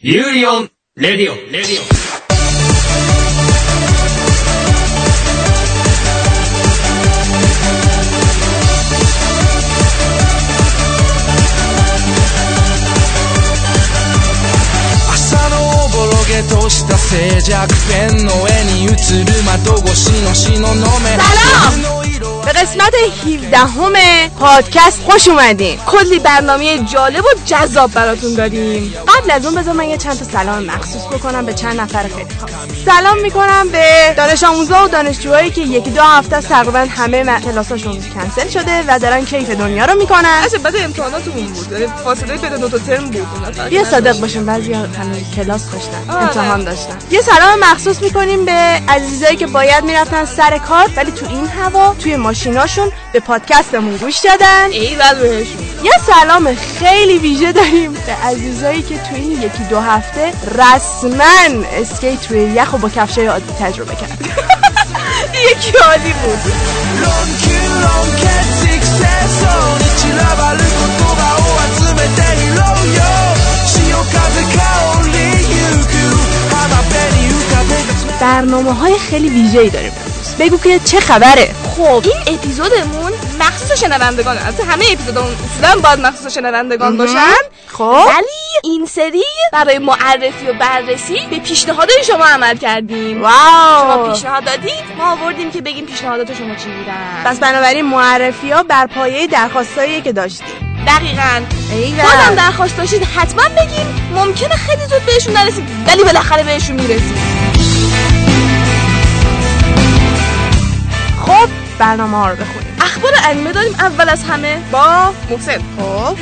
ユーリオン、レディオン、レディオン。朝のぼろげとした静寂ペンの絵に映る窓越しの死の飲め。به قسمت 17 همه پادکست خوش اومدین. کلی برنامه جالب و جذاب براتون داریم قبل از اون بذار من یه چند تا سلام مخصوص بکنم به چند نفر خیلی خاص سلام می‌کنم به دانش آموزا و دانشجوهایی که یکی دو هفته تقریبا همه کلاساشون کنسل شده و دارن کیف دنیا رو می‌کنن. اصلا بعد امتحاناتمون بود. یعنی فاصله بین دو تا ترم بود. بیا صادق باشیم بعضی همین کلاس داشتن آره. امتحان داشتن. یه سلام مخصوص می‌کنیم به عزیزایی که باید می‌رفتن سر کار ولی تو این هوا توی ماشیناشون به پادکستمون گوش دادن. ایول بهشون. یه سلام خیلی ویژه داریم به عزیزایی که تو این یکی دو هفته رسما اسکیت روی یخ و با کفشای عادی تجربه کرد یکی عادی بود. برنامه های خیلی ویژه ای داریم. بگو که چه خبره خب این اپیزودمون مخصوص شنوندگان البته همه اپیزودمون اصولا باید مخصوص شنوندگان باشن. خب. ولی این سری برای معرفی و بررسی به پیشنهادهای شما عمل کردیم. شما واو پیشنهاد دادید ما آوردیم که بگیم پیشنهادات شما چی بودن. پس بنابراین معرفی ها بر پایه درخواستایی که داشتیم. دقیقاً. بازم درخواست داشتید حتما بگیم ممکنه خیلی زود بهشون نرسیم ولی بالاخره بهشون می‌رسیم. خب برنامه ها رو بخونیم. اخبار انیمه داریم اول از همه با محسن. خب.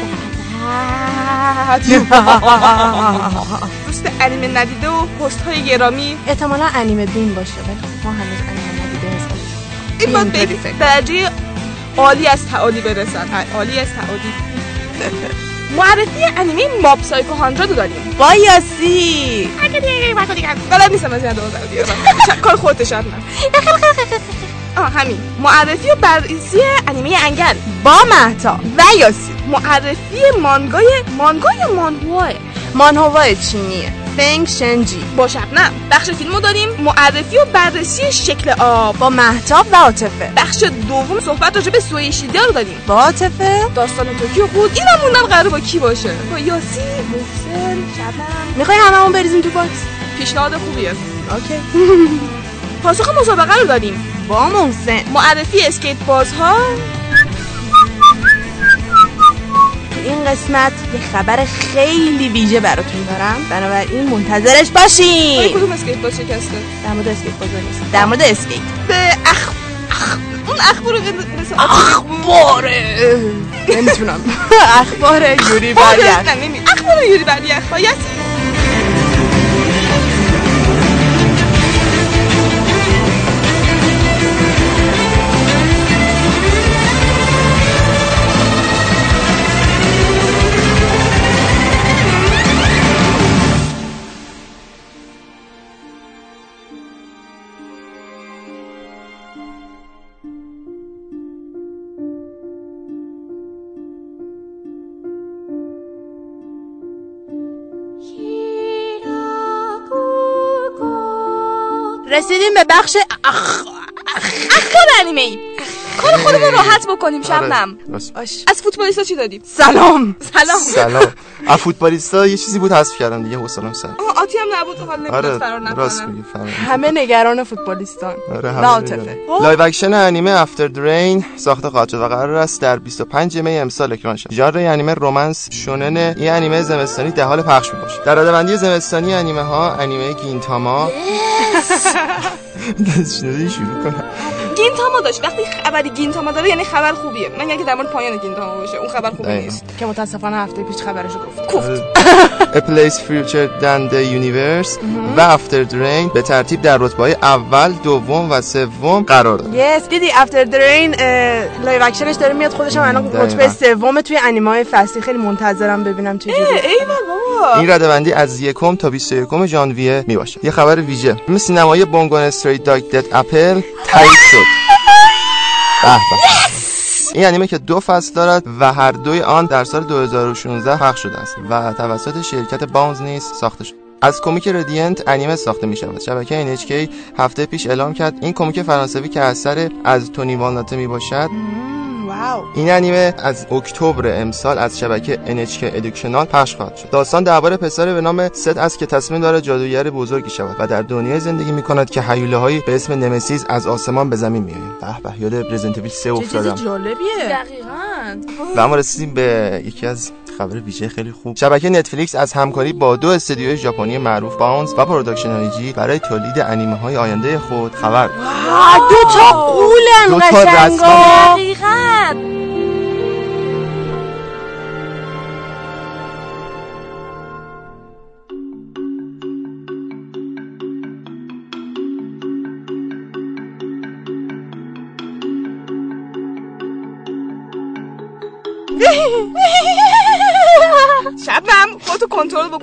دوست انیمه ندیده و پست های گرامی. احتمالا انیمه بین باشه ولی ما هنوز انیمه ندیده حسابش این باید به درجه عالی از تعالی برسن عالی از تعالی. معرفی انیمه ماب سایکو 100 رو داریم. با یاسی بلد نیستم از دو کار خودت شاید من آه همین معرفی و بررسی انیمه انگل با مهتا و یاسی. معرفی مانگای مانگای مانهواه مانهوای چینیه فنگ شنجی. با شبنم. بخش فیلمو داریم. معرفی و بررسی شکل آب. با مهتاب و عاطفه. بخش دوم صحبت راجع به سوی رو داریم. با عاطفه. داستان توکیو بود اینم موندم قراره با کی باشه. با یاسی محسن شبنم. می‌خوای هممون بریزیم تو box پیشنهاد خوبیه. OK. پاسخ مسابقه رو داریم با محسن معرفی اسکیت بازها؟ این قسمت یه خبر خیلی ویژه براتون دارم. بنابراین منتظرش باشین. کدوم اسکیت باز شکسته؟ در مورد اسکیت بازار نیست. در مورد اسکیت. به اخ... اخ... اون اخبار رو مثل اخباره نمی‌تونم. اخبار یوری بریخ اخبار یوری بریخ با رسیدیم به بخش اخ اخبار انیمه ای کار خودمون راحت بکنیم شبنم. راست. باش. از فوتبالیستا چی دادیم؟ سلام. سلام. سلام. از فوتبالیستا یه چیزی بود حذف کردم دیگه حوصله‌ام سر آتی هم نبود حال آره فرار راست میگی. همه نگران فوتبالیستان. آره. live action انیمه After the Rain ساخته خواهد شد و قرار است در 25 می امسال اکران شود ژانر انیمه romance شونن این انیمه زمستانی در حال پخش می باشه در ردبندی زمستانی انیمه ها انیمه گینتاما شروع کنم. گینتاما داشت. وقتی خبری گینتاما داره یعنی خبر خوبیه. من اگه در مورد پایان گینتاما باشه. اون خبر خوبی. نیست. که متاسفانه هفته پیش خبرشو گفت. A Place Further Than the Universe و After the Rain به ترتیب در رتبه اول دوم و سوم قرار دارد yes دیدی After the Rain live action ش داره میاد خودش هم الان. رتبه سوم توی انیمه های فصلی. خیلی منتظرم ببینم چه جوری ایول بابا این ردبندی از یکم تا 21 ژانویه می باشه یه خبر ویژه. فیلم سینمایی Bungou Stray Dogs Dead Apple تایید شد. به به. این انیمه که دو فصل دارد و هر دوی آن در سال 2016 پخش شده است و توسط شرکت Bones نیز ساخته شد. از کمیک Radiant انیمه ساخته می شود شبکه NHK هفته پیش اعلام کرد این کمیک فرانسوی که اثر از تونی والناته می باشد این انیمه از اکتبر امسال از شبکه NHK Educational پخش خواهد شد. داستان درباره پسر به نام ست است که تصمیم دارد جادوگر بزرگی شود و در دنیای زندگی می کند که هیولا هایی به اسم نمسیس از آسمان به زمین میآیند. به به یاد Resident Evil 3 چه چیز افتادم. جالبیه. دقیقاً. و اما رسیدیم به یکی از خبر ویژه خیلی خوب. شبکه نتفلیکس از همکاری با دو استودیوی ژاپنی معروف Bones و Production I.G برای تولید انیمه های آینده خود خبر. دو تا قولن دو تا قشنگا رسما.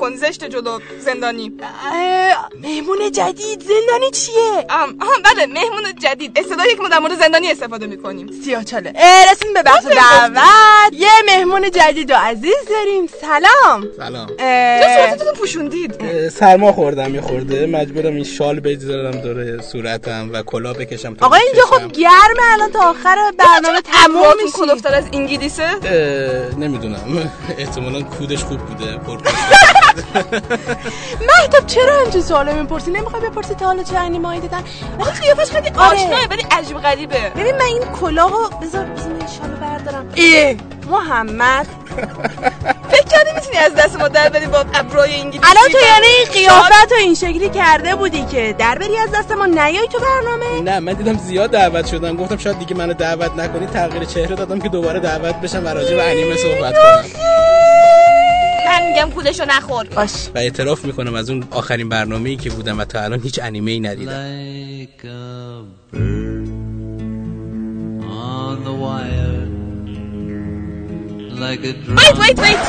بکن زشت جلو زندانی. مهمون جدید. زندانی چیه؟ آم آها بله مهمون جدید. اصطلاحی که ما در مورد زندانی استفاده می‌کنیم. سیاچاله اه، رسیدیم به بخش دعوت. یه مهمون جدید و عزیز داریم. سلام. سلام. چه صورتتون پوشوندید؟ سرما خوردم یه خورده. مجبورم این شال بگذارم دور صورتم و کلاه بکشم آقا اینجا. خب گرمه الان تا آخر برنامه تموم میشه از انگلیسه؟ نمی‌دونم. احتمالا کودش خوب بوده. مهتاب چرا همچین سوالا می‌پرسی؟ نمی‌خوای بپرسی تا حالا چه انیمایی دیدن آخه قیافش خیلی آره. آشناه ولی عجیب غریبه. ببین من این کلاهو بذار این شالو بردارم. ای محمد. فکر کردی می‌تونی از دست ما در بری با ابروی انگلیسی الان تو یعنی این قیافت رو این شکلی کرده بودی که در بری از دست ما نیای تو برنامه؟ نه من دیدم زیاد دعوت شدم. گفتم شاید دیگه منو دعوت نکنی تغییر چهره دادم که دوباره دعوت بشم و راجع به انیمه صحبت کنم. من میگم کولشو نخور باش. و اعتراف می‌کنم از اون آخرین برنامه‌ای که بودم و تا الان هیچ انیمه ای ندیدم. Like a bird on the wire, like a drum. ویت ویت ویت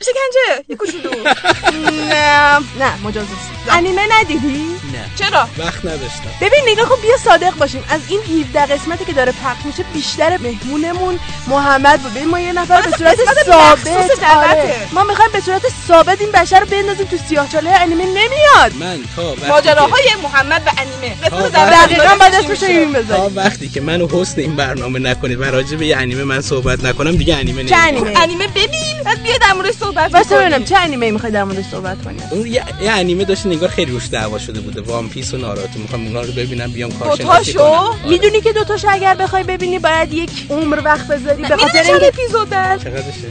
شکنجه. یه کوچولو. نه نه مجاز است انیمه ندیدی؟ نه چرا؟ وقت نداشتم. ببین نگاه کن بیا صادق باشیم. از این 17 قسمتی که داره پخش میشه بیشتر مهمونمون محمد بود. ببین ما یه نفر به صورت ثابت. آره. ما می‌خوایم به صورت ثابت این بشر رو بندازیم تو سیاهچاله انیمه. نمیاد. من تا ماجراهای محمد و انیمه. دقیقا بعد اسمش؟ این تا بذاریم. وقتی که منو حسن این برنامه نکنید و راجع به انیمه من صحبت نکنم دیگه انیمه چه نمی‌بینم. انیمه؟ انیمه ببین. بعد بیا در موردش صحبت واسه. ببینم چه انیمه می‌خوای در موردش صحبت کنی. اون یه, انیمه داشت انگار خیلی روش دعوا شده بوده. وان پیس و ناروتو می‌خوام اونا رو ببینم بیام کارشناسی دوتاشو؟ کنم. آره. می‌دونی که دوتاشو اگر بخوای ببینی باید یک عمر وقت بذاری به خاطر اینکه اپیزود چقدرشه؟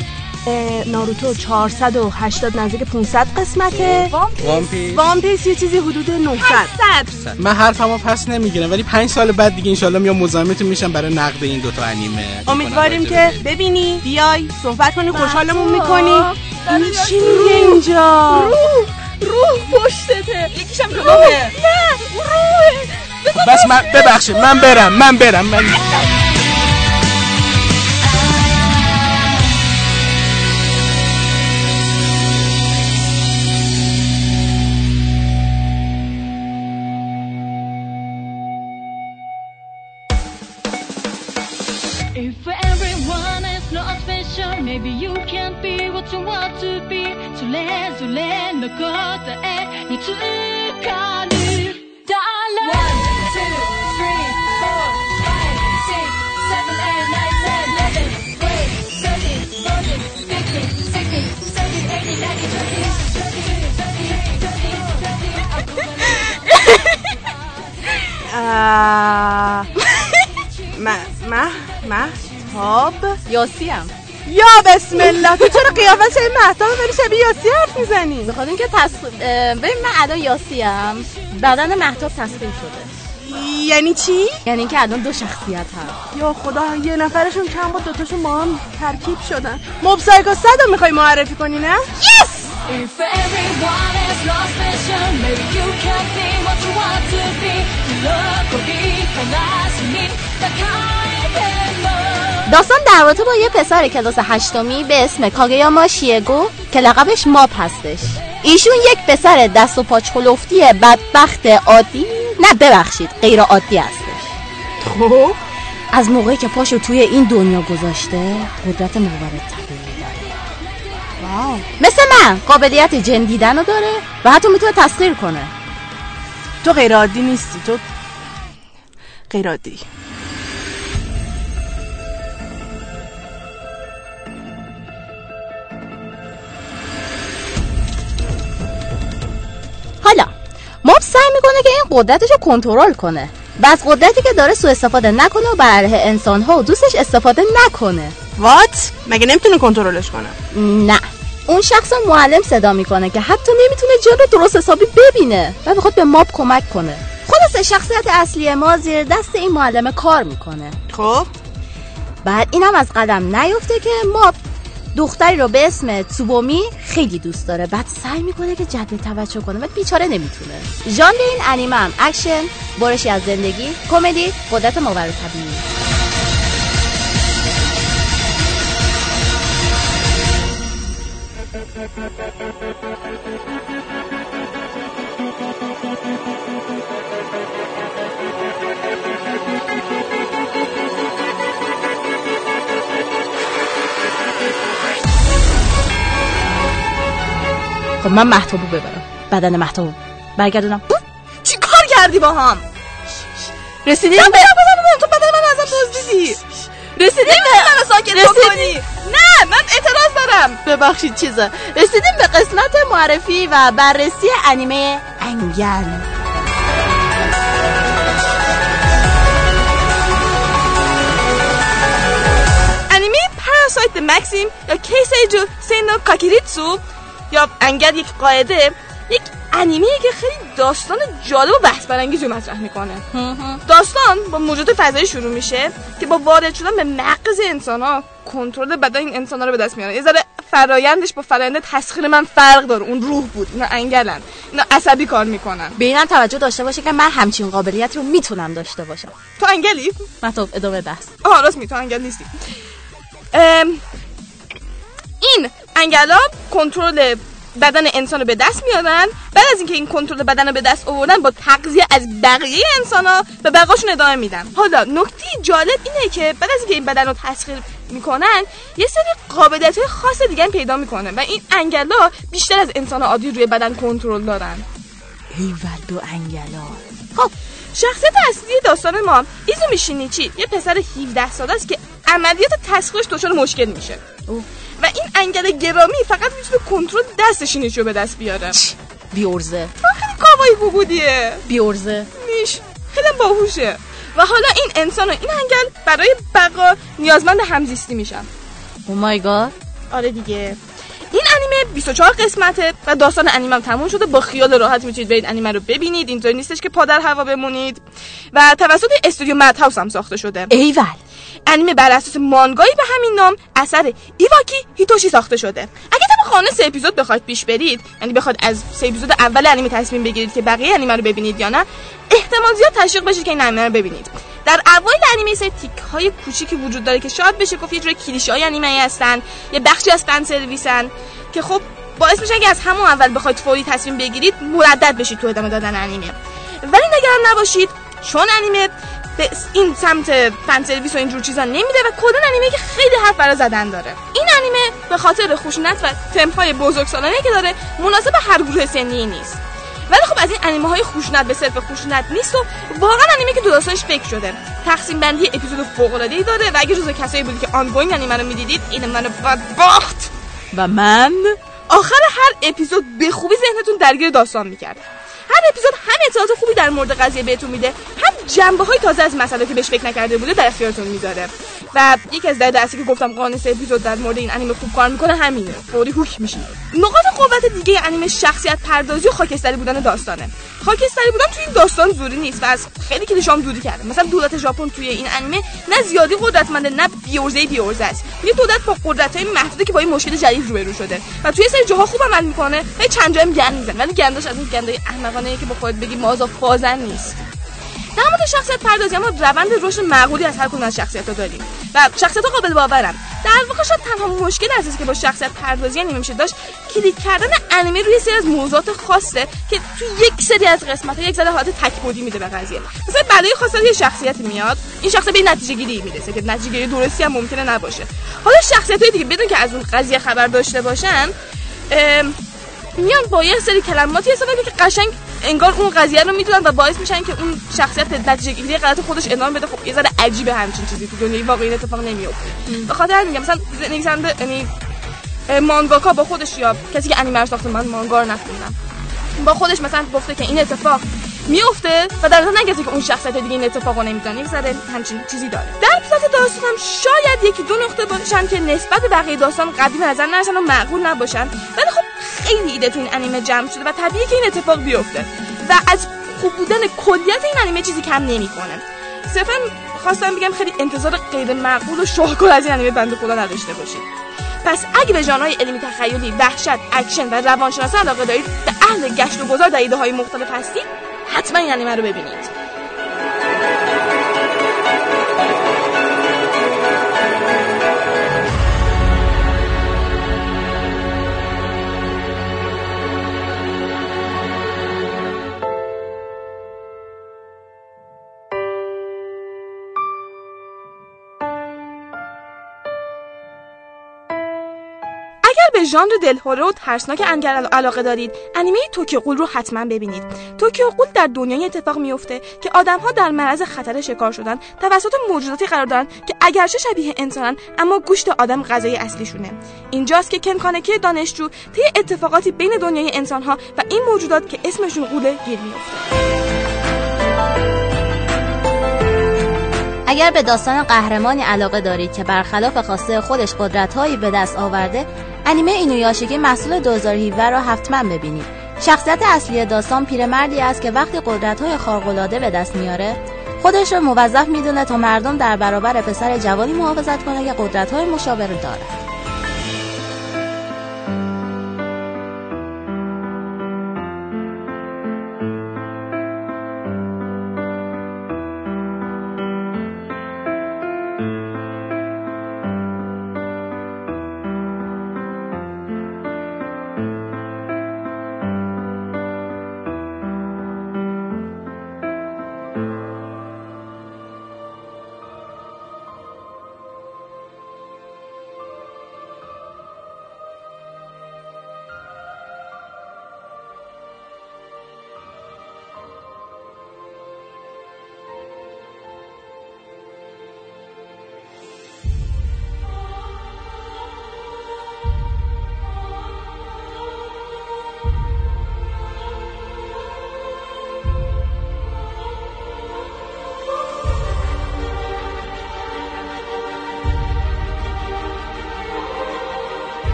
ناروتو 480 نزدیک 500 قسمته. One Piece One Piece یه چیزی حدود 900 صد من حرفمو پس نمی‌گیرم ولی پنج سال بعد دیگه انشالله میام مزاحمتون میشم برای نقد این دوتا انیمه. امیدواریم که ببینی بیای صحبت کنی خوشحالمون می‌کنی. این چی میگه اینجا؟ روح روح پشتته یکیشم جلوه نه روح بس من ببخشید من برم من برم من If everyone is not special, maybe you can't be what you want to be. れぞれのことへいつかにだら ما ما ما توب يوسيام یا بسم الله تو چرا قیافت شبیه مهتاب بری شبیه یاسی حرف می‌زنی که اینکه تص... ببین من الان یاسی هم بدن مهتاب تصفیه شده یعنی چی؟ یعنی که الان دو شخصیت هم یا خدا یه نفرشون کم با دوتاشون با هم ترکیب شدن مبسایکو صد رو می‌خوای معرفی کنی نه؟ یس! Yes! داستان در رابطه با یه پسر کلاس هشتمی به اسم کاگیاما شیگو که لقبش ماپ هستش. ایشون یک پسر دست و پاچ خلفتی بدبخت عادی. نه ببخشید غیر عادی هستش. خب؟ از موقعی که پاشو توی این دنیا گذاشته قدرت مقاومت طبیعی داره. واو. مثل من قابلیت جن دیدن رو داره و حتی می‌تونه تسخیر کنه. تو غیر عادی نیستی تو غیر عادی. ماب سعی می‌کنه که این قدرتش رو کنترل کنه. و از قدرتی که داره سوء استفاده نکنه و بر علیه انسان ها و دوستش استفاده نکنه. وات؟ مگه نمی‌تونه کنترلش کنه؟ نه. اون شخص معلم صدا می‌کنه که حتی نمی‌تونه جن رو درست حسابی ببینه و بخواد به ماب کمک کنه. خلاصه شخصیت اصلی ما زیر دست این معلم کار می‌کنه. خب؟ بعد اینم از قلم نیفته که ماب دختری رو به اسم تسوبومی خیلی دوست داره. بعد سعی می‌کنه که جلب توجه کنه ولی بیچاره نمی‌تونه. ژانر این انیمه هم اکشن برشی از زندگی کمدی قدرت ماورا طبیعی. خب من محتابو ببرم. بدن محتابو. برگردونم. چی کار کردی با هم؟ رسیدیم به تو بدن من ازم دزدیدی رسیدیم به من ساکت بکنی. نه من اعتراض دارم. ببخشید چیزه رسیدیم به قسمت معرفی و بررسی انیمه انگل انیمه پاراسایت مکسیم یا کیسیجو سینو کاکیریتسو یا انگل یک قاعده یک انیمه که خیلی داستان جالب و بحث برانگیز رو مطرح می‌کنه. داستان با موجود فضایی شروع میشه که با وارد شدن به مغز انسان ها کنترل بدن این انسان ها رو به دست میارن یه ذره فرایندش با فرایند تسخیر من فرق داره. اون روح بود اینا انگلن. اینا عصبی کار می‌کنن. به اینم توجه داشته باشه که من همچین قابلیت رو می‌تونم داشته باشم. تو انگلی؟ محتاب ادامه بحث. آها راست می تو انگل نیستی. ام، این انگلا کنترل بدن انسان رو به دست میارن بعد از اینکه این کنترل بدن رو به دست آوردن با تغذیه از بقیه انسان ها به بقاشون ادامه میدن. حالا نکته جالب اینه که بعد از اینکه این بدن رو تسخیر می‌کنن یه سری قابلیت های خاص دیگه پیدا می‌کنه و این انگلا بیشتر از انسان عادی روی بدن کنترل دارن. ای ولدو انگلا خب شخصیت اصلی داستان ما ایزومی شینیچی یه پسر 17 ساله است که عملیات تسخیرش دچار مشکل میشه. اوه. انگل گرامی فقط می‌تونه کنترل دست شینیچی رو به دست بیاره. بیورزه. خیلی کاوایی بوبودیه بیورزه. میش خیلی باهوشه. و حالا این انسان و این انگل برای بقا نیازمند همزیستی میشن. او مای گاد آره دیگه. این انیمه 24 قسمته و داستان انیمه هم تموم شده. با خیال راحت می‌تونید برید انیمه رو ببینید. اینطوری نیستش که پادر هوا بمونید. و توسط استودیو مد هاوس هم ساخته شده. ایول. انیمه بر اساس مانگایی به همین نام اثر ایواکی هیتوشی ساخته شده. اگه طبق قانون سه اپیزود بخواید پیش برید یعنی بخواد از سه اپیزود اول انیمه تصمیم بگیرید که بقیه انیمه رو ببینید یا نه احتمال زیاد تشویق بشید که این انیمه رو ببینید. در اوایل انیمه سه تیک های کوچیکی وجود داره که شاید بشه گفت یه جور کلیشه های انیمه هستن یه بخشی از فن سرویسن که خب باعث میشه که از همون اول بخواید فوری تصمیم بگیرید مردد بشید تو ادامه دادن انیمه. ولی نگران نباشید چون انیمه به این سمت فن سرویس و اینجور چیزا نمیده و کلا انیمه که خیلی حرف برا زدن داره. این انیمه به خاطر خشونت و تمهای بزرگسالانه که داره مناسب هر گروه سنی نیست. ولی خب از این انیمه های خشونت به صرف خشونت نیست و واقعا انیمه که داستانش فکر شده. تقسیم بندی اپیزود فوق العاده ای داره و اگه جزو کسایی بودی که ongoing انیمه رو می‌دیدید این منو بدبخت. و من؟ آخر هر اپیزود به خوبی ذهنتون درگیر داستان می‌کرد. هر اپیزود هم اطلاعات خوبی در مورد قضیه بهتون میده. هم جنبه های تازه از مسئله که بهش فکر نکرده بوده در اختیارتون می‌ذاره. و یکی از دلیل اصلی که گفتم قانون سه اپیزود در مورد این انیمه خوب کار می‌کنه همینه فوری hook میشین نقاط قوت دیگه انیمه شخصیت پردازی و خاکستری بودن داستانه. خاکستری بودن توی این داستان زوری نیست و از خیلی کلیشام دوری کرده. مثلا دولت ژاپن توی این انیمه نه زیادی قدرتمنده نه بیورزه بیورزه است. یه دولت با قدرت های محدوده که با این مشکل جدید روبرو شده. و توی سری جاها خوب عمل می‌کنه ولی چند جایم گند می‌زنه. ولی گنداش از این گندای احمقانه که با خودت بگی مازا فازن نیست. در مورد شخصیت پردازی اما روند رشد معقولی از هر کدوم از شخصیت ها داریم. و شخصیت ها قابل باورن. در واقع شاید تنها مشکل اساسی که با شخصیت پردازی انیمه میشه داشت کلیک کردن انیمه روی سری از موضوعات خاصه که تو یک سری از قسمت ها یک ذره حالت تکبودی میده به قضیه. مثلا برای خاص یه شخصیت میاد این شخصیت به نتیجه گیری می‌رسه که نتیجه گیری درستی هم ممکنه نباشه. حالا شخصیت های دیگه بدون که از اون قضیه خبر داشته باشن میان با یه سری کلماتی استفاده که قشنگ انگار اون قضیه رو می‌دونن و باعث میشن که اون شخصیت نتیجه گیری غلط خودش ادامه بده. خب یه ذره عجیبه همچین چیزی تو دنیای واقعی این اتفاق نمیفته به خاطر میگم مثلا نویسنده یعنی مانگاکا با خودش یا کسی که انیمه ساخته من مانگا رو نخوندم. با خودش مثلا گفته که این اتفاق میفته و در نظر نگرفته که اون شخصیت دیگه این اتفاق رو نمی‌دونه. یک ذره همچین چیزی داره. در پلات داستان هم شاید یکی دو نقطه باشن که نسبت به بقیه داستان قدیم نظر نرسن و معقول نباشن. ولی خب خیلی ایده تو این انیمه جمع شده و طبیعیه که این اتفاق بیفته. و از خوب بودن کلیت این انیمه چیزی کم نمی‌کنه. صرفا خواستم بگم خیلی انتظار غیر معقول و شاهکار از این انیمه بنده خدا نداشته باشید. پس اگه به ژانرهای علمی تخیلی وحشت اکشن و روانشناسی علاقه دارید به اهل گشت و گذار در ایده های مختلف هستید حتما این انیمه رو ببینید. به ژانر دلهوره و ترسناک اگر علا- علاقه دارید. انیمه توکیو غول رو حتما ببینید. توکیو غول در دنیای اتفاق میفته که آدمها در معرض خطر شکار شدن توسط موجوداتی قرار دارن که اگرچه شبیه انسانن اما گوشت آدم غذای اصلیشونه. اینجاست که کن کانکی دانشجو طی اتفاقاتی بین دنیای انسانها و این موجودات که اسمشون غوله گیر میفته اگر به داستان قهرمانی علاقه دارید که برخلاف خواسته خودش قدرت‌هایی به دست آورده انیمه اینویاشیکی محصول 2017 را حتما ببینید. شخصیت اصلی داستان پیرمردی است که وقتی قدرت‌های خارق‌العاده به دست میاره خودش را موظف می‌دونه تا مردم در برابر پسر جوانی محافظت کنه که قدرت‌های مشابه رو داره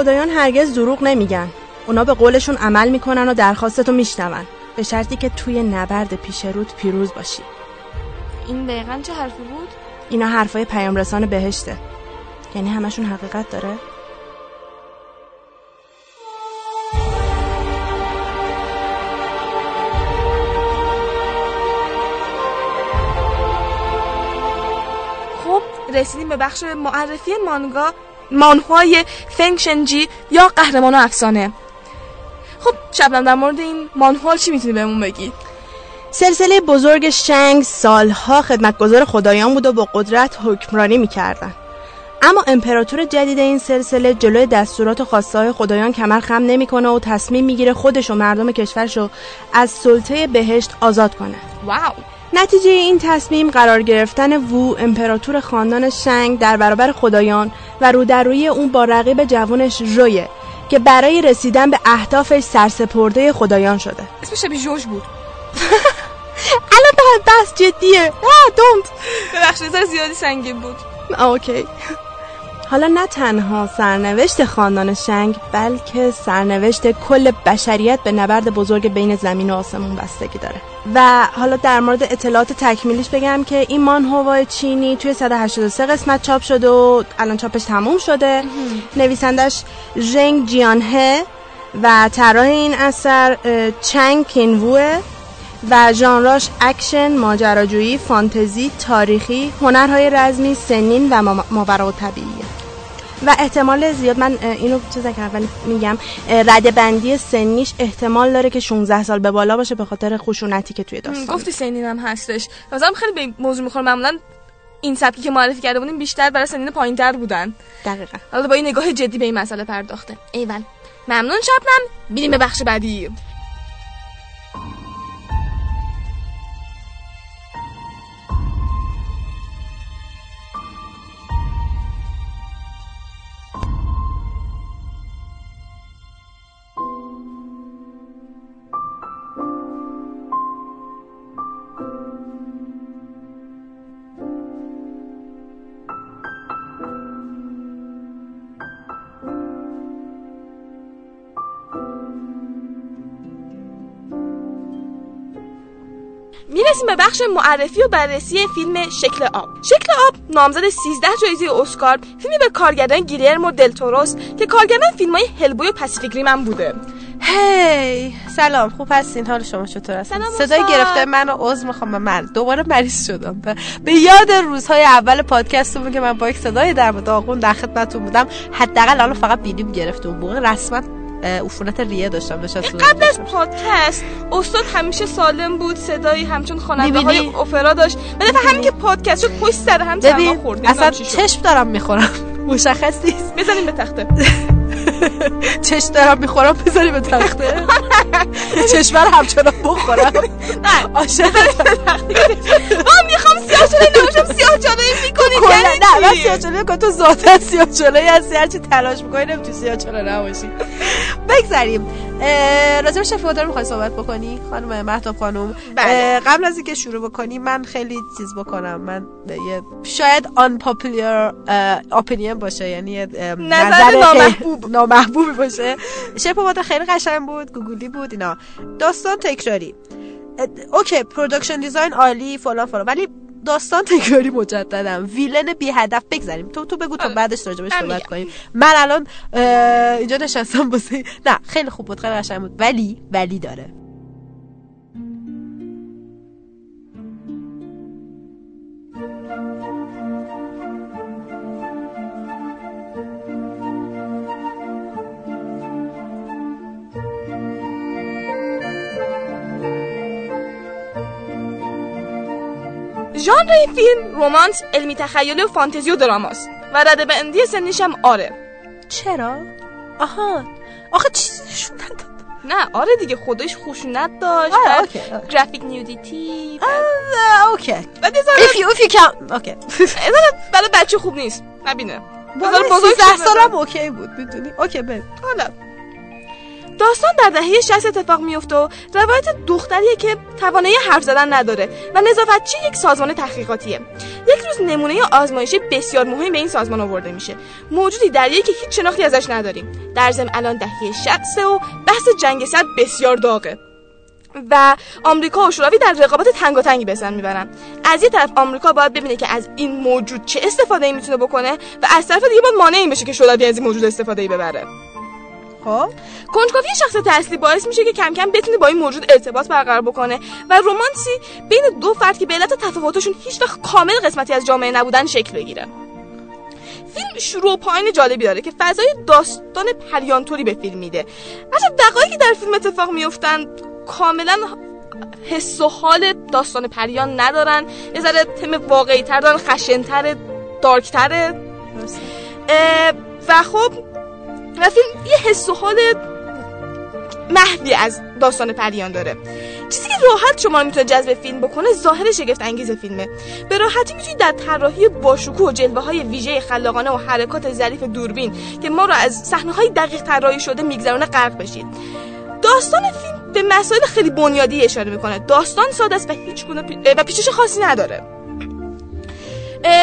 خدایان هرگز دروغ نمیگن. اونا به قولشون عمل می‌کنن و درخواستتو میشنون. به شرطی که توی نبرد پیش رود پیروز باشی. این دقیقا چه حرفی بود؟ اینا حرفای پیام رسان بهشته. یعنی همشون حقیقت داره؟ خب رسیدیم به بخش معرفی مانگا. مانهوای فنگ شنجی یا قهرمان و افسانه. خب شبنم در مورد این مانهوا چی می‌تونی بهمون بگی؟ سلسله بزرگ شنگ سالها خدمتگزار خدایان بود و با قدرت حکمرانی می‌کردن. اما امپراتور جدید این سلسله جلوی دستورات و خواسته های خدایان کمر خم نمی‌کنه و تصمیم می‌گیره خودش و مردم کشورش رو از سلطه بهشت آزاد کنه. واو! نتیجه این تصمیم قرار گرفتن وو امپراتور خاندان شنگ در برابر خدایان و رو در روی اون با رقیب جوانش رویه که برای رسیدن به اهدافش سرسپرده خدایان شده. اسمش شبیه جوش بود. الان به بس جدیه. آه دونت ببخشید زیادی سنگین بود. اوکی. حالا نه تنها سرنوشت خاندان شنگ بلکه سرنوشت کل بشریت به نبرد بزرگ بین زمین و آسمون بستگی داره. و حالا در مورد اطلاعات تکمیلیش بگم که این مانهوای چینی توی 183 قسمت چاپ شده و الان چاپش تموم شده. نویسندش ژنگ جیانهه و طراح این اثر چنگ کینووه و ژانراش اکشن، ماجراجویی، فانتزی، تاریخی، هنرهای رزمی، سینن و ما- ماوراء طبیعیه و احتمال زیاد من اینو چیز کردم ولی میگم رده بندی سنیش احتمال داره که 16 سال به بالا باشه به خاطر خشونتی که توی داستان. گفتی سنین هم هستش. مثلا خیلی به موضوع می‌خوره معمولا این سبکی که معرفی کرده بودیم بیشتر برای سنین پایینتر بودن. دقیقا. حالا با این نگاه جدی به این مسئله پرداخته. ایول. ممنون شبنم. بینیم به بخش بعدی. می‌رسیم به بخش معرفی و بررسی فیلم شکل آب. شکل آب نامزد 13 جایزه اسکار فیلمی به کارگردان گیلرمو دل توروس که کارگردان فیلم های هلبوی و پاسیفیک هم بوده. هی سلام خوب هستین؟ حال شما چطور هست سلام صدای. گرفته منو عذر می‌خوام من. دوباره مریض شدم. به, به یاد روزهای اول پادکستمون که من با یک صدای در داغون در خدمتتون بودم حداقل الان فقط بینیم گرفته اون موقع رسما عفونت ریه داشتم. قبل از پادکست استاد همیشه سالم بود صدایی همچون خواننده های؟ اپرا داشت. ولی همین که پادکست شد پشت سر هم ببین خورد اصلا. چشم دارم می‌خورم. مشخص نیست. بزنیم به تخته. چشم دارم می‌خورم بذاری به تخته. چشم رو همچنان بخورم. نه عاشق من چاله نباشم سیاه چاله می‌کنی یعنی نه من؟ سیاه چاله کن تو ذاتا سیاه چاله هستی هرچی تلاش می‌کنی نمی‌تونی سیاه چاله نباشی. بگذاریم راجع به Shape رو می‌خوای صحبت بکنی؟ خانم مهتاب خانم. بله. قبل از اینکه شروع بکنی من خیلی چیز بکنم. من یه شاید unpopular opinion باشه یعنی نظر نامحبوب. نامحبوبی باشه. Shape of Water خیلی قشنگ بود گوگولی بود اینا. داستان تکراری. OK production design عالی فلان فلان. ولی داستان تکراری مجددم villain بی هدف بگذاریم تو تو بگو تا. بعدش راجبش من صحبت. کنیم من الان اینجا نشستم واسه نه خیلی خوب بود خیلی قشنگ بود ولی ولی داره ژانر این فیلم رمانس علمی تخیلی و فانتزی و دراماست. و رده بندی سنیش هم آره. چرا؟ آها. آخه چیزشون نداد. نه آره دیگه خودش خشونت داشت آره، OK،. graphic nudity OK. بعد یه ذره- if you, if you can OK. یه ذره برای بچه خوب نیست. نبینه. بذار بزرگ بزرگ 13 شه سالم OK بود. می‌دونی؟ OK بریم. حالا. داستان در دهه 60 اتفاق میفته و روایت دختریه که توانایی حرف زدن نداره و نظافتچی یک سازمان تحقیقاتیه. یک روز نمونه آزمایشی بسیار مهم به این سازمان آورده میشه. موجودی دریایی که هیچ شناختی ازش نداریم. در ضمن الان دهه 60 و بحث جنگ سرد بسیار داغه. و آمریکا و شوروی در رقابت تنگاتنگی به سر می‌برن. از یه طرف آمریکا باید ببینه که از این موجود چه استفاده ای می‌تونه بکنه و از طرف دیگه باید مانع این بشه که شوروی از این موجود استفاده ای ببره. خب؟ کنجکاوی شخصیت اصلی باعث میشه که کم کم بتونه با این موجود ارتباط برقرار بکنه و رومانسی بین دو فرد که به علت تفاوتشون هیچ وقت کامل قسمتی از جامعه نبودن شکل بگیره. فیلم شروع و پایین جالبی داره که فضای داستان پریانتوری به فیلم میده. هرچند دقایقی در فیلم اتفاق میفتن کاملا حس و حال داستان پریان ندارن. یه ذره تم واقعی تر دارن خشنتر دارکتره و خب و فیلم یه حس و حال محوی از داستان پریان داره. چیزی که راحت شما رو می‌تونه جذب فیلم بکنه ظاهر شگفت انگیز فیلمه. به راحتی می‌تونید در طراحی باشکوه و جلوه های ویژه خلاقانه و حرکات ظریف دوربین که ما رو از صحنه های دقیق طراحی شده میگذرونه غرق بشید. داستان فیلم به مسائل خیلی بنیادی اشاره می‌کنه. داستان ساده است و هیچ گونه پی... و پیچش خاصی نداره.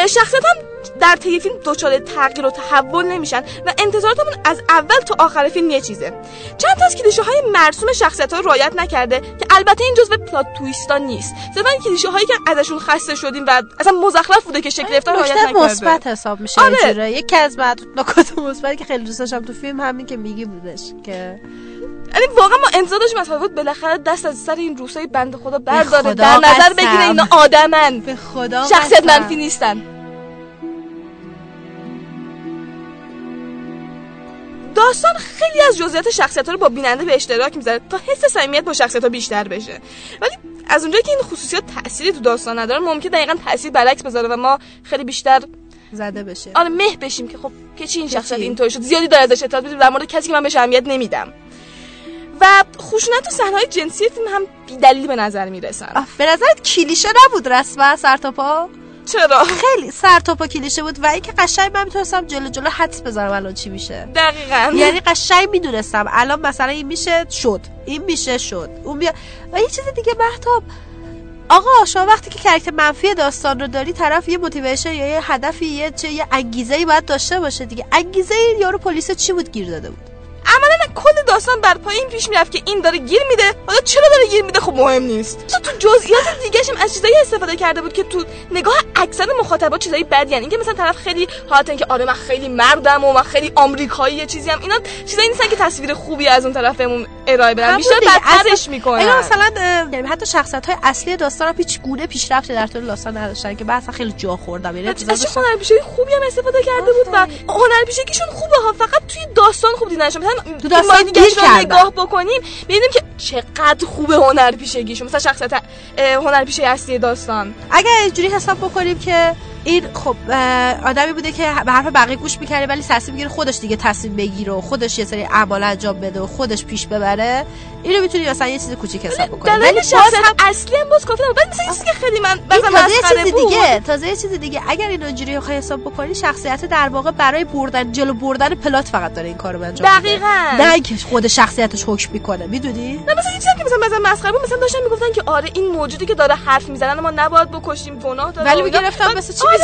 شخصیت هم در طی فیلم دچار تغییر و تحول نمیشن و انتظاراتمون از اول تا آخر فیلم یه چیزه چند تا از کلیشه های مرسوم شخصیت ها رو رعایت نکرده که البته این جزء پلات تویستا نیست صرفا کلیشه هایی که ازشون خسته شدیم و اصلا مزخرف بوده که شکل رعایت نکته نکرده مثبت حساب میشه آره. یکی از بعد نکات مثبتی که خیلی دوست داشتم تو فیلم همین که میگی بودش که یعنی واقعا ما انتظار داشتیم از هالیوود بالاخره دست از سر این روسای بنده خدا برداره خدا در نظر. بگیره اینا آدمن به خدا شخصیت. منفی نیستن داستان خیلی از جزئیات شخصیت ها رو با بیننده به اشتراک می‌ذاره تا حس صمیمیت با شخصیت ها بیشتر بشه. ولی از اونجایی که این خصوصیات تأثیری تو داستان نداره ممکن دقیقا تاثیر برعکس بذاره و ما خیلی بیشتر زده بشه. آره مه بشیم که خب که چی این شخصیت چی؟ اینطوری شد؟ زیادی داره ازش اطلاعات بدیم در مورد کسی که من بهش اهمیت نمیدم. و خشونت و صحنه‌های جنسی فیلم هم بی‌دلیل به نظر می‌رسن. به نظرت کلیشه نبود رسما سر تا پا؟ چرا؟ خیلی سر تا کلیشه بود و اینکه قشنگ من می‌تونستم جلو جلو حدس بزنم الان چی میشه. دقیقا. یعنی قشنگ می‌دونستم الان مثلا این میشه شد. این میشه شد. اون بیا و یه چیز دیگه محتاب آقا شما وقتی که کرکتر منفی داستان رو داری طرف یه موتیویشن یا یه هدفی یه چه یه انگیزه ای باید داشته باشه دیگه. انگیزه یارو پلیس چی بود؟ گیر داده بود. عملا کل داستان بر پای این پیش می‌رفت که این داره گیر میده. حالا چرا داره گیر میده؟ خب مهم نیست. تو تو جزئیات دیگه هم از چیزایی استفاده کرده بود که تو نگاه اکثر مخاطبا چیزایی بدی یعنی اینکه مثلا طرف خیلی حالت اینکه آره من خیلی مردم و من خیلی آمریکایی یه چیزی هم اینا چیزایی نیستن که تصویر خوبی از اون طرف بهمون ارائه بدن. بیشتر. بدترش می‌کنن. اینا مثلا یعنی حتی شخصیت های اصلی داستان هم هیچ گونه پیشرفتی در طول داستان نداشتن که اصلا خیلی جا خوردم. یعنی هنرپیشه خوبی هم استفاده کرده بود و هنرپیشگیشون خوبه ها فقط توی داستان خوب مثلا تو داستان گیر. نگاه بکنیم ببینیم که چقدر خوبه هنرپیشگیشون مثلا شخصیت اه، هنرپیشه اصلی داستان اگر اینجوری حساب بکنیم که این خب آدمی بوده که به حرف بقیه گوش می‌کرده ولی تصمیم می‌گیره خودش دیگه تصمیم بگیره و خودش یه سری اعمال انجام بده و خودش پیش ببره اینو می‌تونی مثلا یه چیز کوچیک حساب بکنی ولی شخصیت هم اصلی هم باز نبود ولی مثلا چیزی که خیلی من مثلا تازه چیز دیگه تازه یه چیز دیگه اگر اینو اینجوری بخوای حساب بکنی شخصیت در واقع برای بردن جلو بردن پلات فقط داره این کارو انجام میده. دقیقاً. نه اینکه خود شخصیتش حکم می‌کنه می‌دونی نه مثلا یه چیزی که مثلا مثلا مسخره بود مثلا داشتن می‌گفتن که آره این موجودی که داره حرف می‌زنن ما نباید بکشیم گناه داره ولی. می‌گرفتم بعد- مثل چی آره.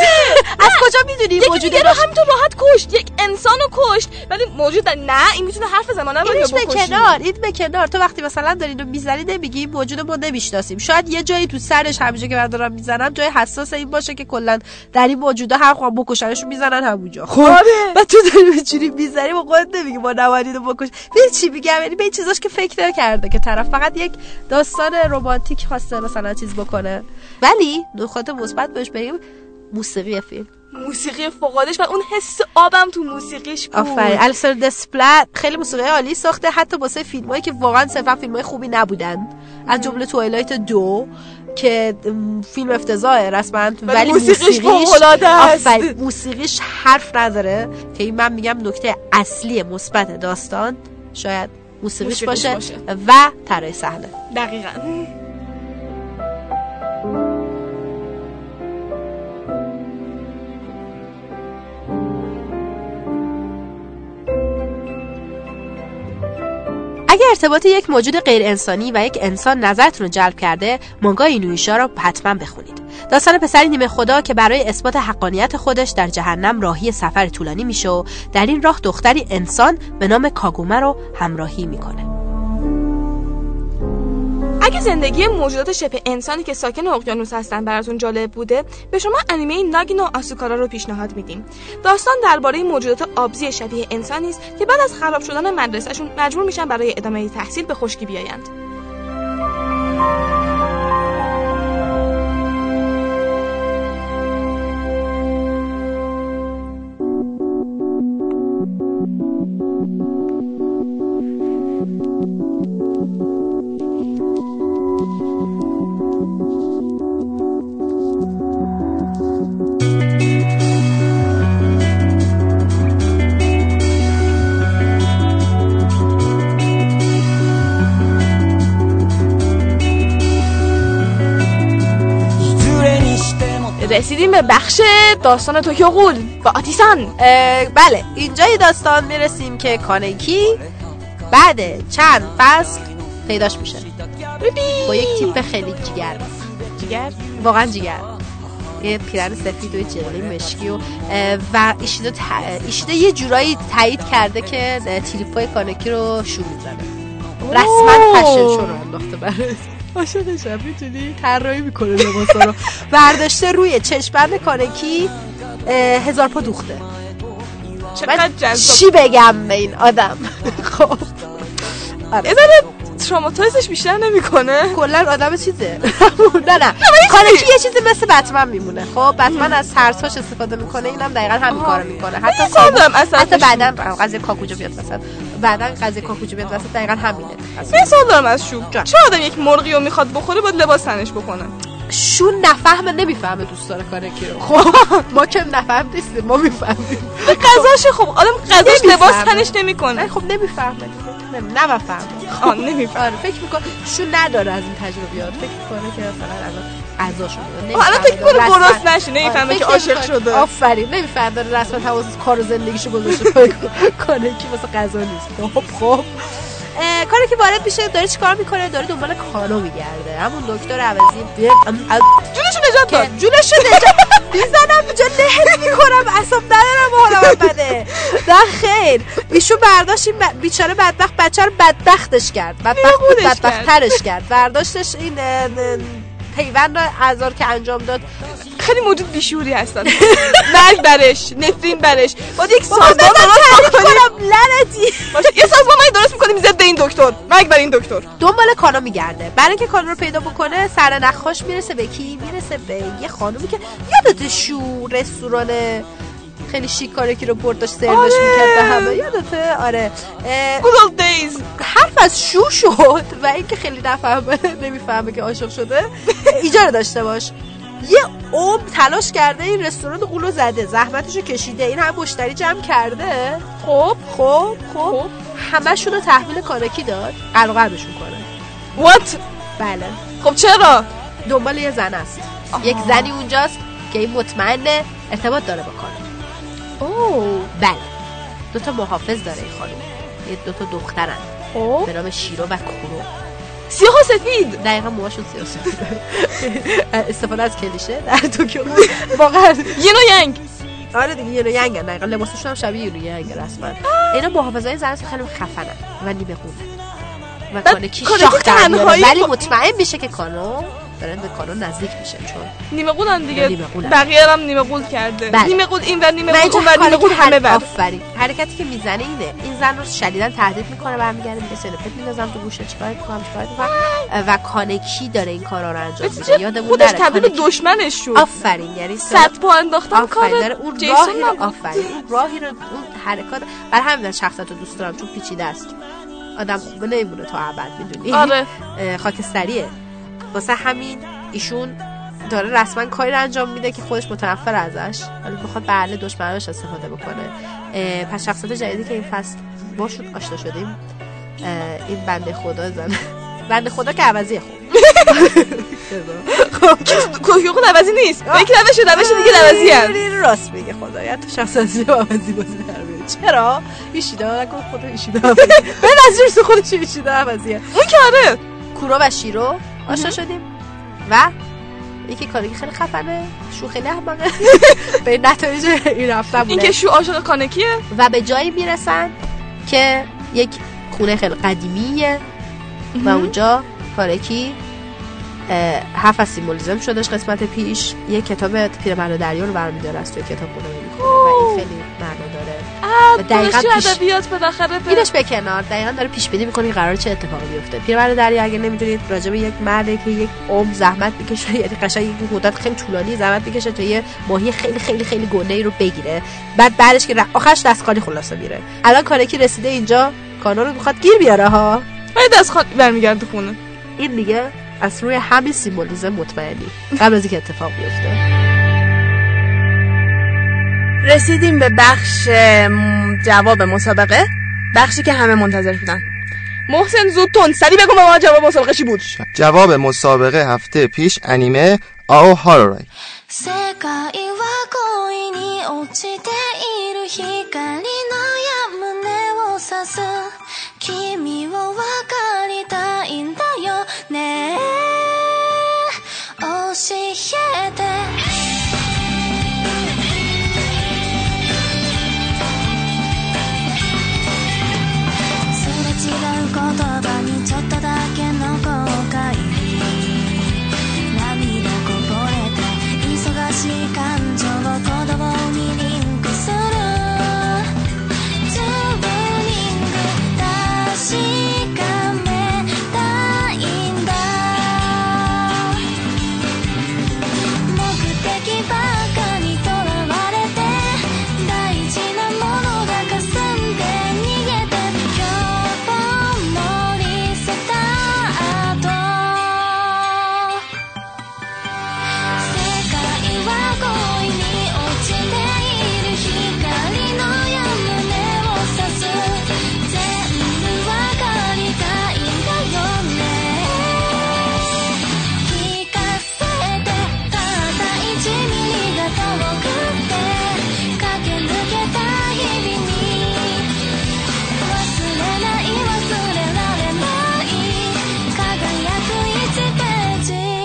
از کجا می‌دونی موجود رو؟ همینطور راحت کشت. یک انسان رو کشت. ولی موجود. نه. این می‌تونه حرف ما نباید اینش به. کنار این به کنار. تو وقتی مثلا داری اینو می‌زنی نمیگی موجود ما نمی‌شناسیم. شاید یه جایی تو سرش همینجا که من دارم می‌زنم جای حساس این باشه که کلا در این موجودا هر خواهم بکشنشون می‌زنن همونجا. خب آره. و تو داری اینجوری می‌زنی با خودت نمیگی ما اینو بکش ببین چی میگم؟ یعنی به چیزاش که فکر کرده که طرف فقط یک داستان رمانتیک خواسته مثلا چیز بکنه. ولی نکات مثبت بهش بگیم موسیقی فیلم. موسیقی فوقادش و اون حس آبم تو موسیقیش بود. آفرین. الیسر دسپلت خیلی موسیقی عالی ساخته. حتی واسه فیلمایی که واقعا صرفا فیلمای خوبی نبودن. از جمله توایلایت دو که فیلم افتضاحه رسما. ولی موسیقیش فوق‌العاده است. آفرین، موسیقیش حرف نداره. که این من میگم نکته اصلی مثبت داستان شاید موسیقیش, موسیقیش باشه, باشه. و طراحی صحنه. دقیقا. اگر ارتباط یک موجود غیر انسانی و یک انسان نظرتون رو جلب کرده مانگا اینویشا رو حتما بخونید. داستان پسری نیمه خدا که برای اثبات حقانیت خودش در جهنم راهی سفر طولانی میشه و در این راه دختری انسان به نام کاگومه رو همراهی می‌کنه. اگه زندگی موجودات شبه انسانی که ساکن اقیانوس هستن براتون جالب بوده به شما انیمه ناگینو آسوکارا رو پیشنهاد میدیم. داستان درباره موجودات آبزی شبیه انسانی است که بعد از خراب شدن مدرسهشون مجبور میشن برای ادامه تحصیل به خشکی بیایند. رسیدیم به بخش داستان توکیو غول با آتیسان. بله اینجا یه داستان می‌رسیم که کانکی بعد چند فصل پیداش میشه. با یک تیپ خیلی جگر جگر واقعا جگر یه پیرن سفید و جیغلی مشکی و و ایشیدا, ت... ایشیدا یه جورایی تایید کرده که اه، تریپای کانکی رو شروع می‌زنه. رسما فشن شو رو انداخته برای عاشقشم می‌تونی طراحی می‌کنه لباسا رو. برداشته روی چشمند کانکی هزار پا دوخته. چقدر چی بگم به این آدم؟ خب. آره. تراماتایزش بیشتر نمی‌کنه. کلا آدم چیزه. نه نه. کانکی یه چیزی مثل بتمن میمونه. خب بتمن از ترساش استفاده می‌کنه اینم دقیقا همین کارو می‌کنه. حتی اصلا حتی بعدا قضیه کاکوجو بیاد وسط. بعدا قضیه کاکوجو بیاد وسط دقیقا همینه. یه سوال دارم از شو. چرا آدم یک مرغی رو می‌خواد بخوره باید لباس تنش بکنه؟ شون نفهمه نمی‌فهمه دوست داره کانکی رو. خب ما که نفهم نیستیم ما می‌فهمیم. غذاش خب آدم نمی‌فهمه. لباس تنش نمی‌کنه. خب نمی‌فهمه. نه نفهمه آه نمی‌فهمه آره فکر می‌کنه شون نداره از این تجربیات فکر می‌کنه که مثلا الان غذا شده. آه، الان فکر می‌کنه گرسنه نشه نمی‌فهمه که عاشق شده. آره، آفرین. نمی‌فهمه داره رسما تماس کار و زندگیشو گذاشته. کنه که واسه غذا نیست. خب خب. کاری که وارد میشه داره چیکار می‌کنه؟ داره دنبال کانو میگرده. همون دکتر عوضی جونشو نجات داد. جونشو نجات می‌زنم جا نهل می‌کنم اصاب ندارم حالا بده. نه خیر. ایشون برداشت این بیچاره بدبخت بچه رو بدبختش کرد. بدبخت بود نابودش بدبخت ترش کرد. برداشتش این پیوند ازار که انجام داد. خیلی موجود بیشوری هستن. مرگ برش نفرین برش. باید یک سازمان درست کنم. لعنتی. یه سازمان ما درست می‌کنیم ضد این دکتر مرگ بر این دکتر. دنبال کانو میگرده. برای اینکه کانو رو پیدا بکنه سر نخاش می‌رسه به کی؟ می‌رسه به یه خانومی که یادت شو رستوران خیلی شیک کاره که رو برد داشت سروش آره. می‌کرد به همه. یادته آره. old days. حرف از شو شد و اینکه خیلی نفهمه نمی‌فهمه که عاشق شده. ایجا رو داشته باش. یه عمر تلاش کرده این رستوران قولو زده. زحمتشو کشیده. این هم مشتری جمع کرده. خب خب خب. همشون رو تحویل کانکی داد. قلقلبشون کنه. What? بله. خب چرا؟ دنبال یه زن است. یک زنی اونجاست که این مطمئنه ارتباط داره با کانو اوه. بله. دو تا محافظ داره این خانم. یه دو تا دخترن. خب. به نام شیرو و کرو سیاه سفید دقیقا موهاشون سیاه سفیده. استفاده از کلیشه در توکیو واقعا ین و ینگ آره دیگه یورو ینگ دقیقا لباسشون هم شبیه یورو ینگ رسما اینا محافظای زن خیلی خفنن و نیمه قولن و کانکی شاخ ولی مطمئن میشه که کانو دارن به کانو نزدیک میشن چون نیمه قولن دیگه. نیمه قولن. بقیه هم نیمه قول کرده. بله. نیمه قول این و نیمه قول اون و نیمه قول همه بر. آفرین. حرکتی که می‌زنه اینه. این زن رو شدیدا تهدید می‌کنه برمیگرده میگه سلفت میندازم تو گوشه چیکار می‌کنم چیکار می‌کنم؟ و کانکی داره این کارا رو انجام میده. یادمون خودش تبدیل دشمنش شد. آفرین یعنی صد پا انداختن آفرین کار داره اون راهی رو. آفرین راهی رو اون حرکات بر همین شخصیت رو دوست دارم چون پیچیده است. آدم خوبه نمیمونه تا ابد می‌دونی؟ آره. خاکستریه. واسه همین ایشون داره رسما کاری رو انجام میده که خودش متنفر ازش. ولی بخواد بله دشمنش استفاده بکنه. پس شخصیت جدیدی که این فصل باشون آشنا شدیم. این بنده خدا زن بنده خدا که عوضیه خب کوهی خود عوضی نیست. یک روش روش دیگه عوضی هست این راست میگه خدا. یا تو شخصیتی رو عوضی بازی در چرا؟ ایشیدا نکن خدا ایشیدا عوضی. به نظر خودش ایشیدا عوضیه. اون که آره کورو و شیرو. آشنا شدیم. و یکی کاری که خیلی خفنه. شو خیلی احمقه. به نتایج این رفتن این بوده. که شو عاشق کانکیه. و به جایی می‌رسن که یک خونه خیلی قدیمیه و اونجا کارکی هفت از سیمبولیزم شدش قسمت پیش. یه کتاب پیرمرد دریا رو برمیداره از توی کتاب خونه می‌کنه و این خیلی معنا داره. و دقیقاً پیش- ادبیات بالاخره به اینش به کنار؟ دقیقا داره پیش بینی می‌کنه که قرار چه اتفاقی بیفته. پیرمرد دریا اگه نمی‌دونید راجع به یک مرده که یک عمر زحمت می‌کشه یعنی قشنگ یک مدت خیلی طولانی زحمت می‌کشه تا یه ماهی خیلی خیلی خیلی گنده ای رو بگیره. بعد بعدش که آخرش دستکاری خلاصه میره. الان کارکی رسیده اینجا کانون رو می‌خواد گیر بیاره ها؟ باید از خود برمیگرده خونه. این دیگه از روی همین سیمبولیزم مطمئنی. قبل از اینکه اتفاق بیفته. رسیدیم به بخش جواب مسابقه. بخشی که همه منتظر بودن. محسن زود تون سری بگو به ما جواب مسابقه چی بود؟ جواب مسابقه هفته پیش انیمه آو هارورای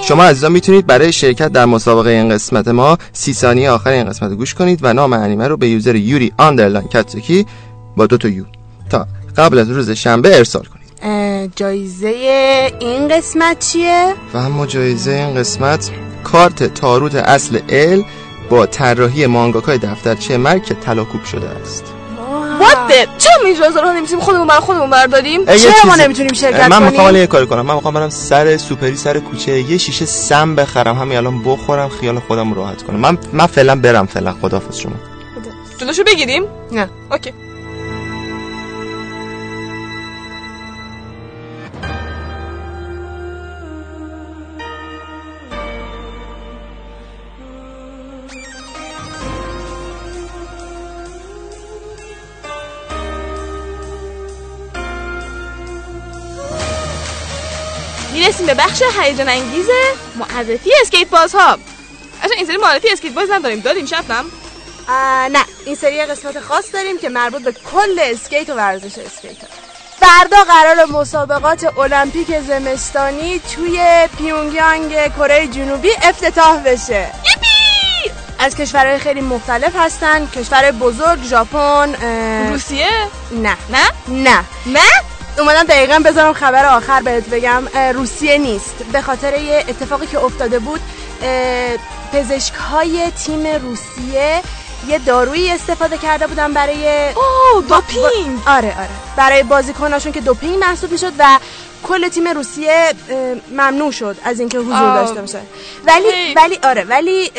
شما عزیزان می‌تونید برای شرکت در مسابقه این قسمت ما سی ثانیه آخر این قسمت رو گوش کنید و نام انیمه رو به user یوری underline کاتسوکی با دو تا U تا قبل از روز شنبه ارسال کنید جایزه این قسمت چیه؟ و اما جایزه این قسمت کارت تاروت اصل ال با طراحی مانگاکای دفترچه مرگ که طلاکوب شده است The چرا این جایزه رو نمی‌تونیم خودمون برای خودمون برداریم. چرا ما نمی‌تونیم شرکت اه، من می‌خوام کنیم؟ الان یه کاری کنم. من می‌خوام برم سر سوپری سر کوچه یه شیشه سم بخرم همین الان بخورم خیال خودم رو راحت کنم. من من فعلا برم فعلا. خداحافظ شما. جلوشو بگیریم؟ نه. اوکی. به بخش هیجان انگیز معرفی اسکیت بازها اصلا این سری معرفی اسکیت باز نداریم. داریم شبنم. نه این سری قسمت خاص داریم که مربوط به کل اسکیت و ورزش اسکیت. فردا قراره مسابقات المپیک زمستانی توی پیونگیانگ کره جنوبی افتتاح بشه. از کشورهای خیلی مختلف هستن. کشور بزرگ ژاپن روسیه؟ نه. نه؟ نه. نه؟ اومدم دقیقا بذارم خبر آخر بهت بگم. روسیه نیست. به خاطر یه اتفاقی که افتاده بود پزشک های تیم روسیه یه دارویی استفاده کرده بودن برای اوه دوپینگ آره آره. برای بازیکناشون که دوپینگ محسوب می‌شد و کل تیم روسیه ممنوع شد از اینکه حضور آه. داشته باشه. ولی. ولی آره ولی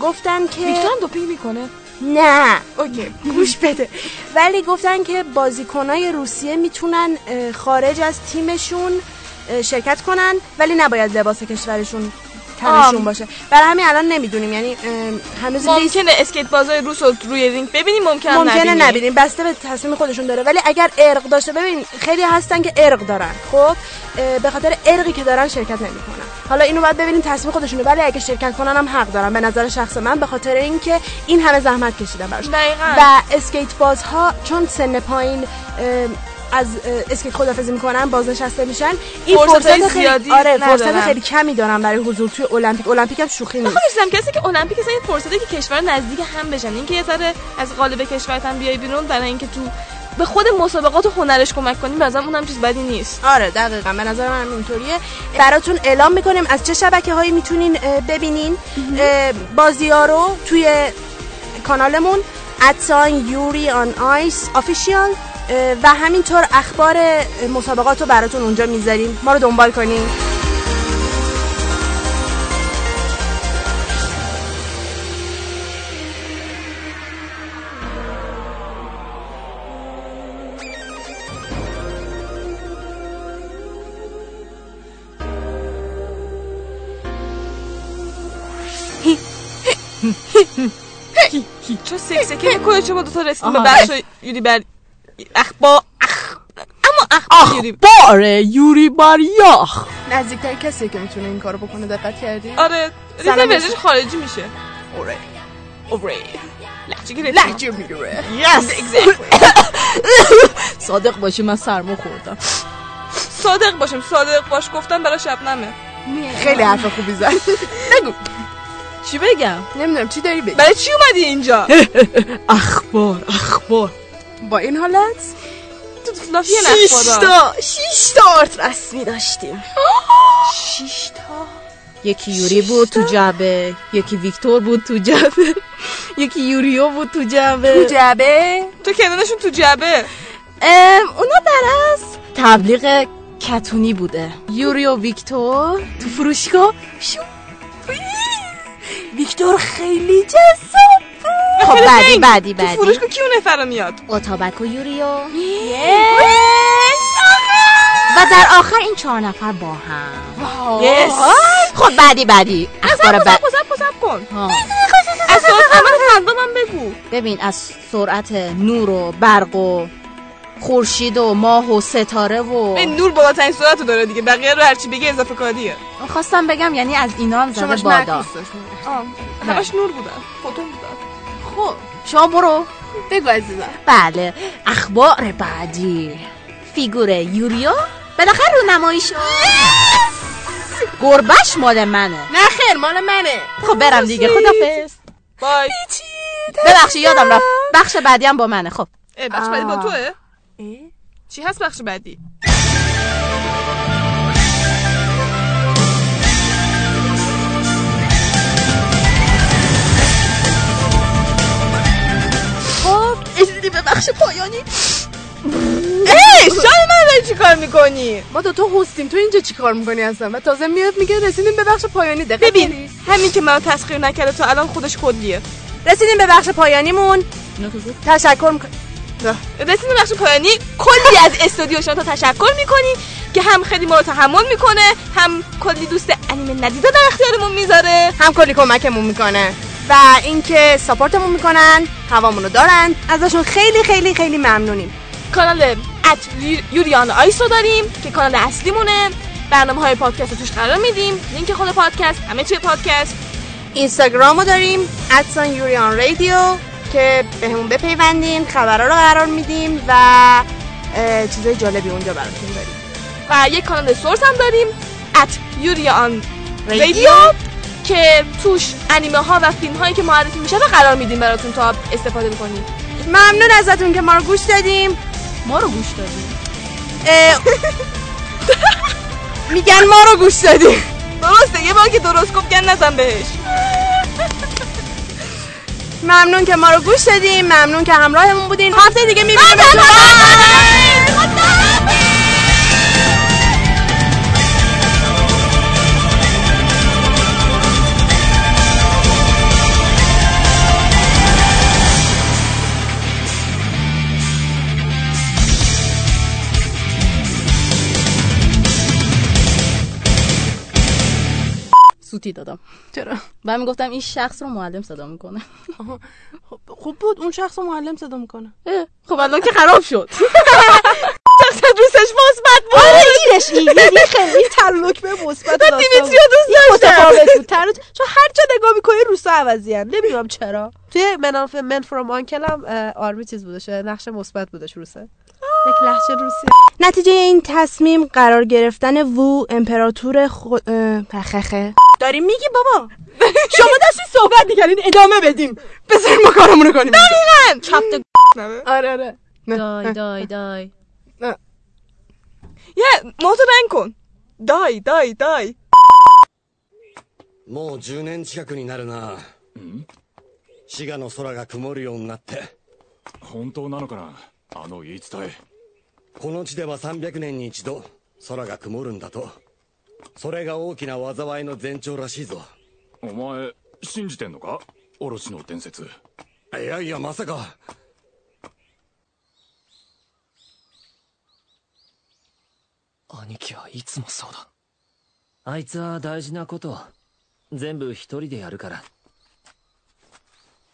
گفتن که ویکتور دوپینگ می‌کنه. نه. اوکی گوش بده. ولی گفتن که بازیکنای روسیه می‌تونن خارج از تیمشون شرکت کنن ولی نباید لباس کشورشون تنشون. باشه. برای همین الان نمی‌دونیم. یعنی هنوز لیست ممکنه اسکیت بازای روس رو روی rink ببینیم ممکنه ممکنه نبینیم. نبینیم. بسته به تصمیم خودشون داره. ولی اگر عرق داشته ببین خیلی هستن که عرق دارن. خب به خاطر عرقی که دارن شرکت نمی‌کنن. حالا اینو باید ببینیم تصمیم خودشونه ولی اگه شرکت کنن هم حق دارن. به نظر شخص من به خاطر اینکه این همه زحمت کشیدن براش. و اسکیت بازها چون سن پایین از اسکیت خدافزی می‌کنن بازنشسته میشن. این فرصت خیلی زیادی آره فرصت. خیلی کمی دارن برای حضور توی المپیک المپیک هم شوخی نیست. خودش کسی که المپیک اصلا یه فرصته که کشور نزدیک هم بشن. اینکه یه ذره از قالب کشورت هم بیای بیرون برای اینکه تو به خود مسابقات و هنرش کمک کنیم بازم اونم چیز بدی نیست. آره دقیقا. به نظر من اینطوریه. براتون اعلام می‌کنیم از چه شبکه هایی می‌تونین ببینین. بازی ها رو توی کانالمون ادساین یوری آن آیس آفیشیال. و همینطور اخبار مسابقات رو براتون اونجا می‌ذاریم. ما رو دنبال کنین. چه سکسکه چه با دوتا رسیدیم به. بخش یوری بر اخبا اخ اما اخبار. یوری بار یوری باریاخ. نزدیکتر کسی که می‌تونه این کارو بکنه دقت کردی؟ آره ریزه بشه. خارجی میشه. اوره. اوره. لحجه گرفتی. لحجه می‌گیره. صادق باشی من سرما خوردم. صادق باشیم صادق باش گفتم برای شبنمه. خیلی حرف خوبی زد. بگو. چی بگم؟ نمی‌دونم چی داری بگی؟ برای چی اومدی اینجا؟ اخبار اخبار. با این حالت تو تو فلافی شیش نخورا تا شیش تا آرت رسمی داشتیم. شیش تا؟ یکی یوری بود تو جعبه یکی ویکتور بود تو جعبه یکی یوریو بود تو جعبه. تو جعبه؟ تو کندنشون تو جبه اونا در از تبلیغ کتونی بوده. یوری و ویکتور تو فروشگاه. شو. ویکتور خیلی جذاب. خب بعدی. بعدی تو بعدی. فروشگاه کی اون نفر میاد؟ اتابک و یوریو و در آخر این چهار نفر با هم. خب بعدی بعدی. اخبار بعد. کن. از خندامم بگو. ببین از سرعت نور و برق و خورشید و ماه و ستاره و این نور بالاترین سرعت داره دیگه. بقیه رو هرچی بگی اضافه کاریه. خواستم بگم یعنی از اینا هم زده بادا. همش نور بودن. فوتون خب شما برو. بگو عزیزم. بله اخبار بعدی. فیگور یوریو؟ بالاخره رو نمایش گربش مال منه. نه خیر مال منه. خب برم دیگه خدافظ بای. ببخشید یادم رفت. بخش بعدی هم با منه خب. بخش بعدی با. توه؟ چی هست بخش بعدی؟ بخش پایانی ای شای من چی کار می‌کنی ما دو تا هستیم تو اینجا چی کار می‌کنی اصلا و تازه میاد میگه رسیدیم به بخش پایانی دقیق ببین همین که منو تسخیر نکرده تا الان خودش کلیه رسیدیم به بخش پایانیمون تشکر می‌کنم رسیدیم به بخش پایانی کلی از استودیو شما تشکر می‌کنیم که هم خیلی ما رو تحمل می‌کنه هم کلی دوست انیمه ندیده در اختیارمون می‌ذاره هم کلی کمکمون می‌کنه و اینکه ساپورتمون می‌کنن هوامون رو دارن. ازشون خیلی خیلی خیلی ممنونیم. کانال ات یوریان آیس رو داریم که کانال اصلیمونه. برنامه های پادکست رو توش قرار میدیم. لینک خود پادکست همه توی پادکست. اینستاگرام رو داریم ادسان یوریان رادیو که به همون بپیوندین خبرها رو قرار میدیم و چیزای جالبی اونجا براتون داریم. و یک کانال سورس هم داریم ات یوریان رادیو. که توش انیمه ها و فیلم هایی که معرفی میشه رو قرار میدیم براتون تا استفاده بکنید ممنون ازتون که ما رو گوش دادیم. ما رو گوش دادیم. میگن ما رو گوش دادیم. درسته یه بار که درست گفت گن نزن بهش. ممنون که ما رو گوش دادیم. ممنون که همراهمون بودین. هفته دیگه می‌بینیم. و می‌گفتم این شخص رو معلم صدا می‌کنه. خوب بود اون شخص رو معلم صدا می‌کنه. خب الان که خراب شد. شخص دوستش مثبت بود. آره اینش این یعنی خیلی تعلق به مثبت داستان. دیمیتریو دوست. متفاوت بود تر- چون هر جا نگاه می‌کنی روسا عوضی هن. نمی‌دونم چرا. توی من من فرام آنکل هم آرمی چیز بودش نقش مثبت بودش روسه یک لحظه روسی. نتیجه این تصمیم قرار گرفتن وو امپراتور خو... اه، پخخه داریم میگی بابا شما داشتی صحبت میکردین ادامه بدیم بذاریم ما کارمونو کنیم دقیقاً چپت آره آره دای دای دای یه موتو رنگ کن دای دای دای もう10年近くになるな滋賀の空が曇るようになって本当なのかなあの言い伝えこの地では300年に一度空が曇るんだと それが大きな災いの前兆らしいぞ。お前信じてんのか？オロチの伝説。いやいやまさか。兄貴はいつもそうだ。あいつは大事なことを。全部一人でやるから。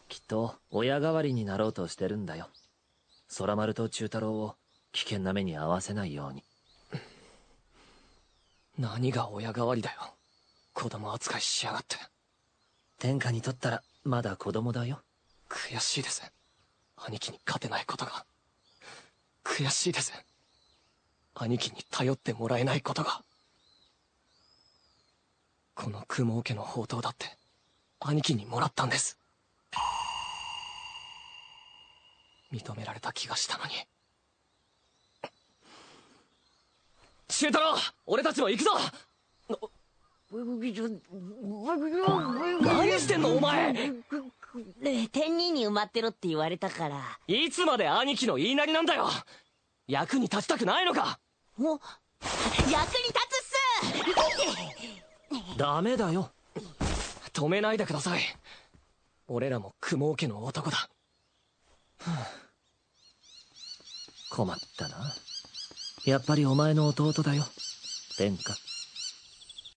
きっと親代わりになろうとしてるんだよ。空丸と中太郎を危険な目に遭わせないように何が親代わりだよ。子供扱いしやがって。天下にとったらまだ子供だよ。悔しいです。兄貴に勝てないことが。悔しいです。兄貴に頼ってもらえないことが。この雲家の宝刀だって。兄貴にもらったんです。認められた気がしたのに中太郎俺たちも行くぞ何してんのお前天人に埋まってろって言われたから。いつまで兄貴の言いなりなんだよ役に立ちたくないのかお役に立つっすダメだよ止めないでください俺らも雲家の男だはあ困ったなやっぱりお前の弟だよ。天下。